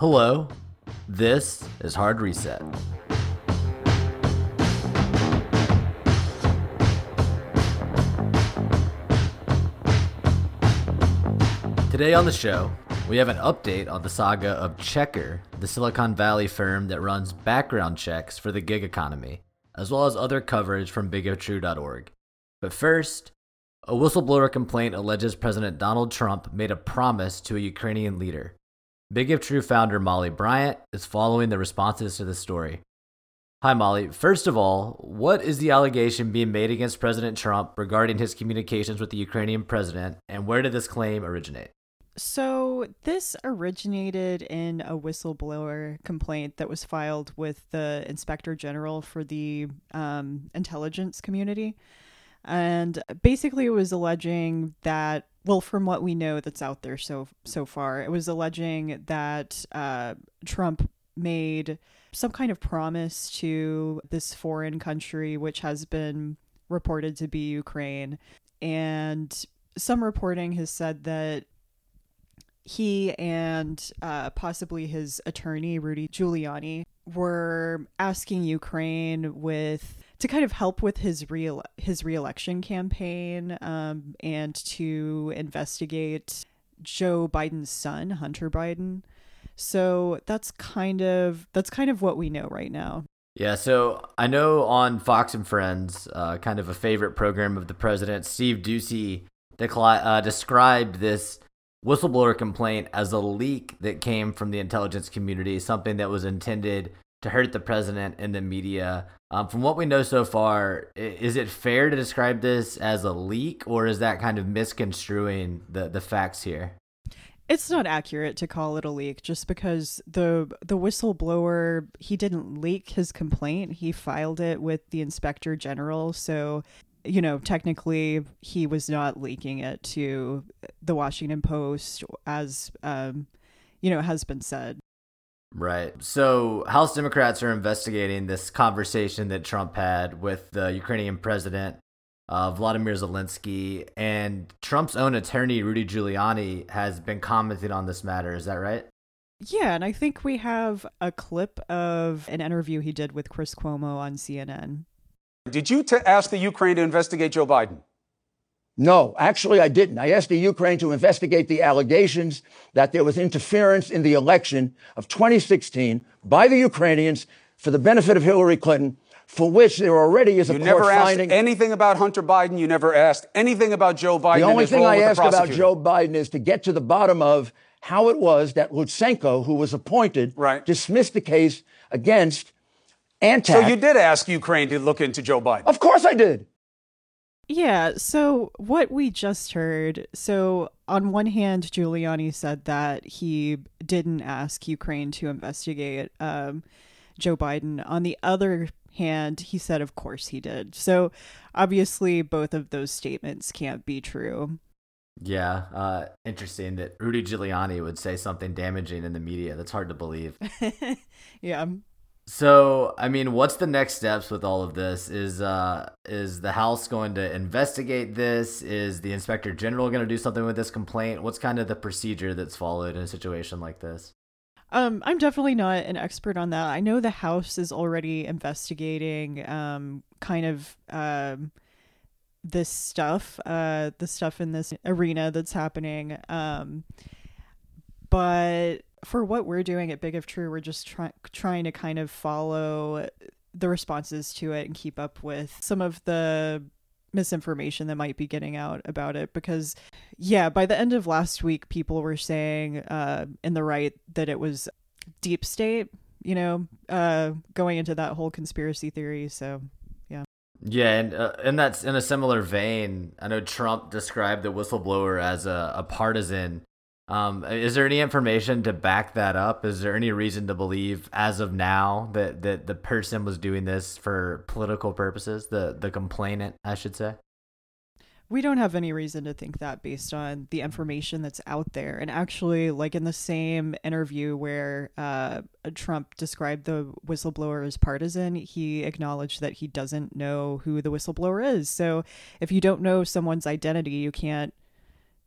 Hello, this is Hard Reset. Today on the show, we have an update on the saga of Checkr, the Silicon Valley firm that runs background checks for the gig economy, as well as other coverage from bigiftrue.org. But first, a whistleblower complaint alleges President Donald Trump made a promise to a Ukrainian leader. Big If True founder Molly Bryant is following the responses to this story. Hi, Molly. First of all, what is the allegation being made against President Trump regarding his communications with the Ukrainian president, and where did this claim originate? So, this originated in a whistleblower complaint that was filed with the inspector general for the um, intelligence community. And basically, it was alleging that, well, from what we know that's out there so so far, it was alleging that uh, Trump made some kind of promise to this foreign country, which has been reported to be Ukraine. And some reporting has said that he and uh, possibly his attorney, Rudy Giuliani, were asking Ukraine with to kind of help with his real his reelection campaign um, and to investigate Joe Biden's son, Hunter Biden. So that's kind of that's kind of what we know right now. Yeah, so I know on Fox and Friends, uh, kind of a favorite program of the president, Steve Doocy decli- uh, described this whistleblower complaint as a leak that came from the intelligence community, something that was intended to hurt the president and the media. Um, from what we know so far, is it fair to describe this as a leak, or is that kind of misconstruing the the facts here? It's not accurate to call it a leak just because the the whistleblower he didn't leak his complaint. He filed it with the inspector general, so you know, technically he was not leaking it to the Washington Post as um, you know, has been said. Right. So, House Democrats are investigating this conversation that Trump had with the Ukrainian president uh, Vladimir Zelensky, and Trump's own attorney, Rudy Giuliani, has been commenting on this matter. Is that right? Yeah, and I think we have a clip of an interview he did with Chris Cuomo on CNN. Did you t- ask the Ukraine to investigate Joe Biden? No, actually, I didn't. I asked the Ukraine to investigate the allegations that there was interference in the election of 2016 by the Ukrainians for the benefit of Hillary Clinton for which there already is a you court never asked finding. anything about Hunter Biden. You never asked anything about Joe Biden. The only thing I asked about. Joe Biden is to get to the bottom of how it was that Lutsenko, who was appointed, right. dismissed the case against AntAC. So you did ask Ukraine to look into Joe Biden. Of course I did. Yeah, so what we just heard, so on one hand, Giuliani said that he didn't ask Ukraine to investigate um, Joe Biden. On the other hand, he said, of course he did. So obviously, both of those statements can't be true. Yeah, uh, interesting that Rudy Giuliani would say something damaging in the media. That's hard to believe. yeah. So, I mean, what's the next steps with all of this? Is uh, is the House going to investigate this? Is the Inspector General going to do something with this complaint? What's kind of the procedure that's followed in a situation like this? Um, I'm definitely not an expert on that. I know the House is already investigating um, kind of um, this stuff, uh, the stuff in this arena that's happening. Um, but for what we're doing at Big If True, we're just try- trying to kind of follow the responses to it and keep up with some of the misinformation that might be getting out about it. Because yeah by the end of last week people were saying uh in the right that it was deep state you know uh going into that whole conspiracy theory. So yeah. Yeah and uh, and that's in a similar vein. I know trump described the whistleblower as a, a partisan um, is there any information to back that up? Is there any reason to believe, as of now, that, that the person was doing this for political purposes? The the complainant, I should say. We don't have any reason to think that based on the information that's out there. And actually, like in the same interview where uh, Trump described the whistleblower as partisan, he acknowledged that he doesn't know who the whistleblower is. So if you don't know someone's identity, you can't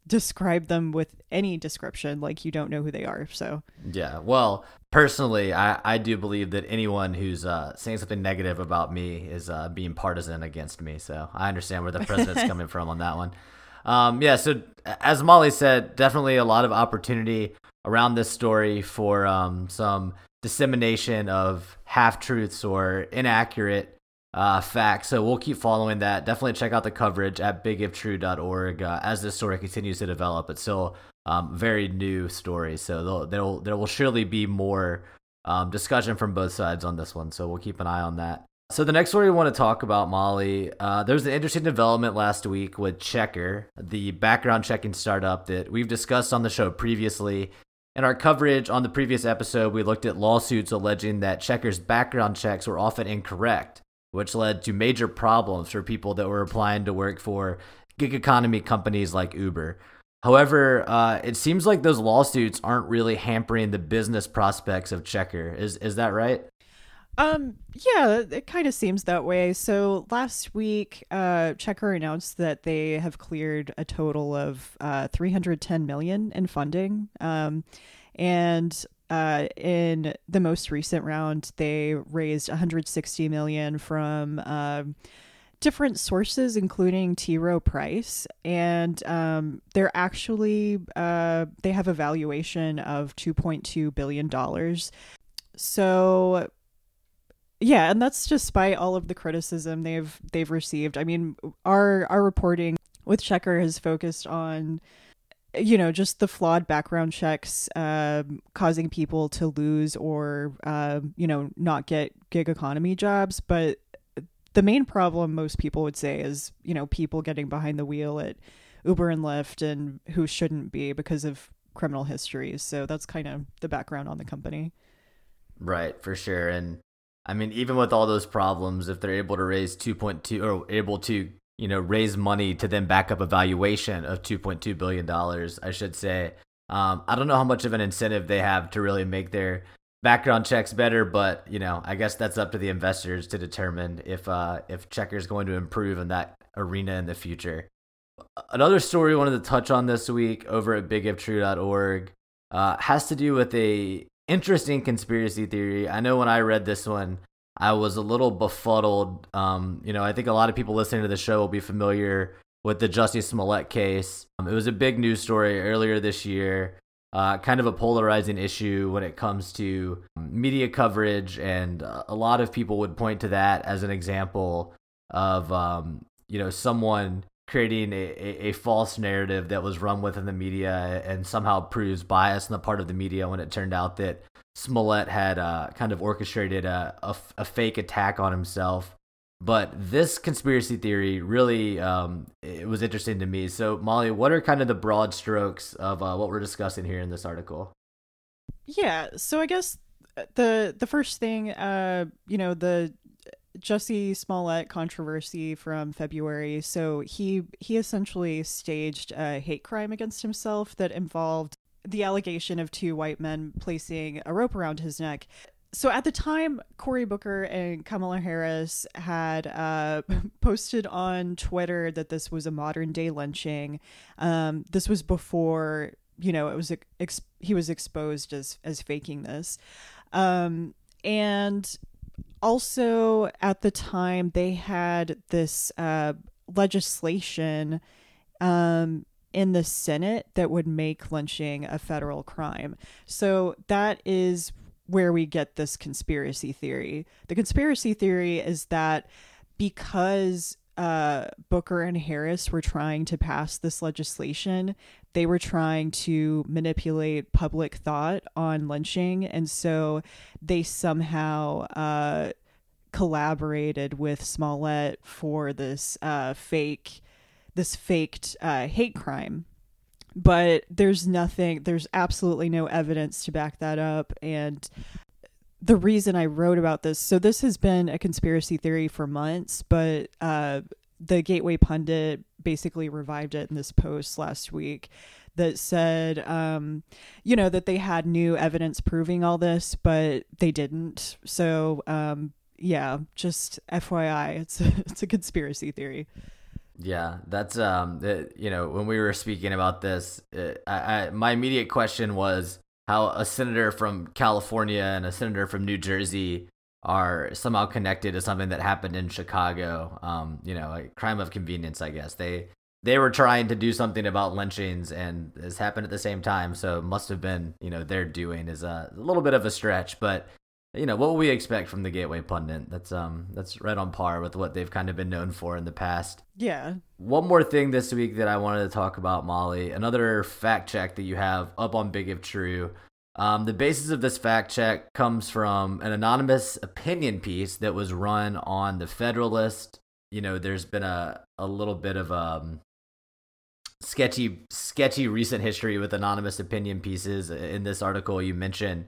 describe them with any description like you don't know who they are. So yeah, well, personally, I I do believe that anyone who's uh, saying something negative about me is uh, being partisan against me. So I understand where the president's coming from on that one. Um, yeah, so as Molly said, definitely a lot of opportunity around this story for um, some dissemination of half truths or inaccurate uh, facts. So we'll keep following that. Definitely check out the coverage at bigiftrue.org uh, as this story continues to develop. It's still um, very new story, so there will there will surely be more um, discussion from both sides on this one. So we'll keep an eye on that. So the next story we want to talk about, Molly, uh, there's an interesting development last week with Checkr, the background checking startup that we've discussed on the show previously. In our coverage on the previous episode, we looked at lawsuits alleging that Checkr's background checks were often incorrect, which led to major problems for people that were applying to work for gig economy companies like Uber. However, uh, it seems like those lawsuits aren't really hampering the business prospects of Checkr. Is is that right? Um, yeah, it kind of seems that way. So last week, uh, Checkr announced that they have cleared a total of uh, 310 million in funding. Um, and uh, in the most recent round, they raised 160 million from uh, different sources, including T. Rowe Price, and um, they're actually uh, they have a valuation of 2.2 billion dollars. So yeah, and that's despite all of the criticism they've they've received. I mean, our our reporting with Checkr has focused on you know just the flawed background checks uh, causing people to lose or uh, you know not get gig economy jobs. But the main problem most people would say is you know people getting behind the wheel at uber and lyft and who shouldn't be because of criminal histories so that's kind of the background on the company. Right for sure. And I mean, even with all those problems, if they're able to raise 2.2 or able to, you know, raise money to then back up a valuation of 2.2 billion dollars, I should say. Um, I don't know how much of an incentive they have to really make their background checks better, but you know, I guess that's up to the investors to determine if uh, if Checkr is going to improve in that arena in the future. Another story we wanted to touch on this week over at bigiftrue.org uh, has to do with a interesting conspiracy theory. I know when I read this one, I was a little befuddled. Um, you know, I think a lot of people listening to the show will be familiar with the Jussie Smollett case. Um, it was a big news story earlier this year, uh, kind of a polarizing issue when it comes to media coverage, and a lot of people would point to that as an example of um, you know someone creating a, a, a, false narrative that was run within the media and somehow proves bias on the part of the media when it turned out that Smollett had uh, kind of orchestrated a, fake attack on himself. But this conspiracy theory really um, it was interesting to me. So, Molly, what are kind of the broad strokes of uh, what we're discussing here in this article? Yeah, so I guess the the first thing, uh, you know, the Jussie Smollett controversy from February. So he he essentially staged a hate crime against himself that involved the allegation of two white men placing a rope around his neck. So at the time, Cory Booker and Kamala Harris had uh, posted on Twitter that this was a modern day lynching. Um, this was before you know it was ex- he was exposed as as faking this, um, and also at the time they had this uh, legislation um, in the Senate that would make lynching a federal crime. So that is where we get this conspiracy theory. The conspiracy theory is that because uh, Booker and Harris were trying to pass this legislation, they were trying to manipulate public thought on lynching. And so they somehow uh, collaborated with Smollett for this uh, fake, this faked uh, hate crime. But there's nothing, there's absolutely no evidence to back that up. And the reason I wrote about this, so this has been a conspiracy theory for months, but uh, the Gateway Pundit basically revived it in this post last week that said, um, you know, that they had new evidence proving all this, but they didn't. So, um, yeah, just FYI, it's a, it's a conspiracy theory. Yeah, that's um, it, you know, when we were speaking about this, it, I, I, my immediate question was how a senator from California and a senator from New Jersey are somehow connected to something that happened in Chicago. Um, you know, a crime of convenience, I guess. They they were trying to do something about lynchings, and this happened at the same time. So it must have been, you know, their doing is a, a little bit of a stretch, but you know what will we expect from the gateway pundit. That's um that's right on par with what they've kind of been known for in the past. Yeah. One more thing this week that i wanted to talk about molly. Another fact check that you have up on big if true. Um, the basis of this fact check comes from an anonymous opinion piece that was run on the federalist. You know there's been a, a little bit of um sketchy sketchy recent history with anonymous opinion pieces. In this article you mentioned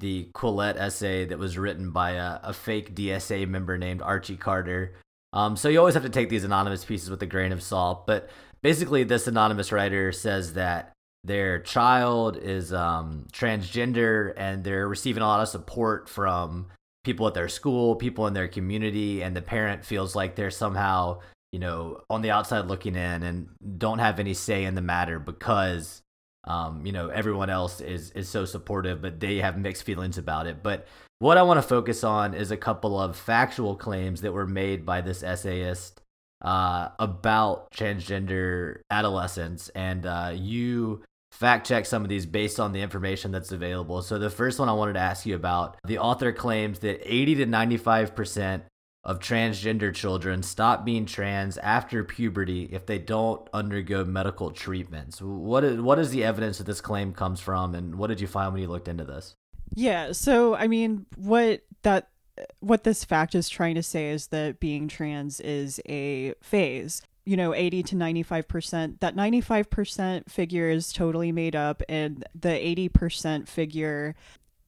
the Quillette essay that was written by a, a fake DSA member named Archie Carter. Um, so you always have to take these anonymous pieces with a grain of salt. But basically, this anonymous writer says that their child is um, transgender and they're receiving a lot of support from people at their school, people in their community, and the parent feels like they're somehow, you know, on the outside looking in and don't have any say in the matter because um, you know, everyone else is is so supportive, but they have mixed feelings about it. But what I want to focus on is a couple of factual claims that were made by this essayist uh, about transgender adolescents, and uh, you fact check some of these based on the information that's available. So the first one I wanted to ask you about, the author claims that 80 to 95 percent of transgender children stop being trans after puberty if they don't undergo medical treatments. What is what is the evidence that this claim comes from, and what did you find when you looked into this? Yeah, so I mean, what that what this fact is trying to say is that being trans is a phase. You know, 80 to 95%. That 95% figure is totally made up, and the 80% figure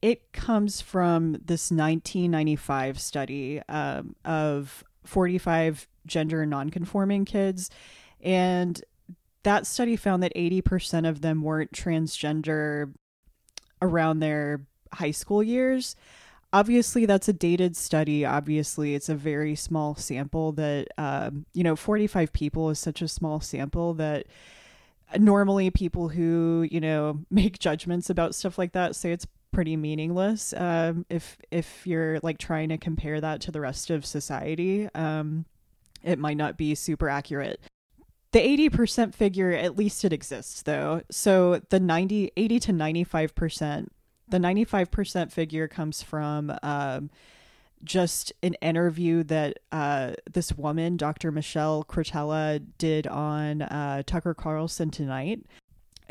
it comes from this 1995 study um, of 45 gender nonconforming kids. And that study found that 80% of them weren't transgender around their high school years. Obviously, that's a dated study. Obviously, it's a very small sample that, um, you know, 45 people is such a small sample that normally people who, you know, make judgments about stuff like that say it's pretty meaningless um, if if you're like trying to compare that to the rest of society. Um, it might not be super accurate. The 80% figure, at least it exists though. So the 90, 80 to 95%, the 95% figure comes from um, just an interview that uh, this woman, Dr. Michelle Cretella, did on uh, Tucker Carlson tonight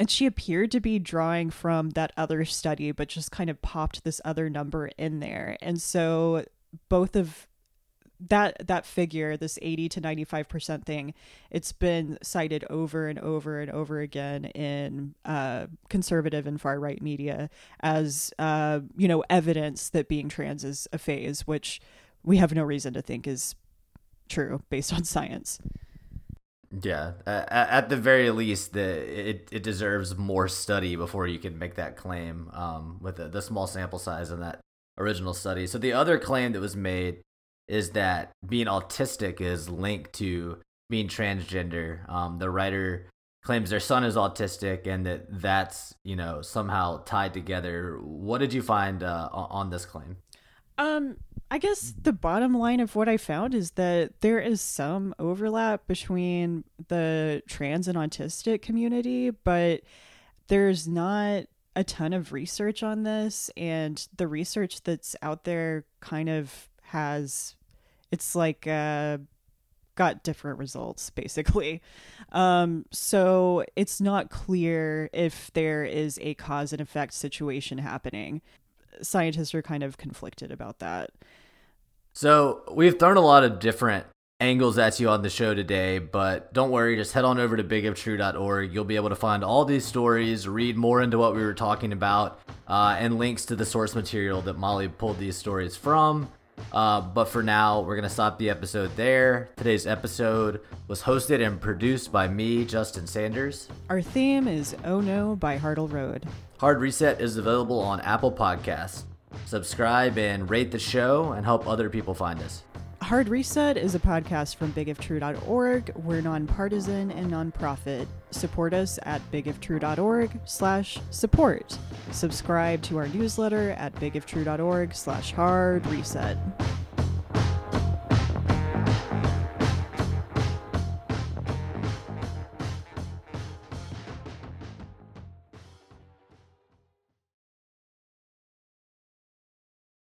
and she appeared to be drawing from that other study but just kind of popped this other number in there. And so both of that that figure this 80 to 95% thing it's been cited over and over and over again in uh, conservative and far right media as uh, you know evidence that being trans is a phase which we have no reason to think is true based on science yeah, at the very least, the it, it deserves more study before you can make that claim um, with the, the small sample size in that original study. So the other claim that was made is that being autistic is linked to being transgender. Um, the writer claims their son is autistic and that that's you know somehow tied together. What did you find uh, on this claim? Um, I guess the bottom line of what I found is that there is some overlap between the trans and autistic community, but there's not a ton of research on this. And the research that's out there kind of has, it's like, uh, got different results basically. Um, so it's not clear if there is a cause and effect situation happening scientists are kind of conflicted about that. So we've thrown a lot of different angles at you on the show today, but don't worry, just head on over to bigiftrue.org. You'll be able to find all these stories, read more into what we were talking about, uh, and links to the source material that Molly pulled these stories from. Uh, but for now, we're going to stop the episode there. Today's episode was hosted and produced by me, Justin Sanders. Our theme is Oh No by Hartle Road. Hard Reset is available on Apple Podcasts. Subscribe and rate the show and help other people find us. Hard Reset is a podcast from bigiftrue.org. We're nonpartisan and nonprofit. Support us at bigiftrue.org slash support. Subscribe to our newsletter at bigiftrue.org slash hard reset.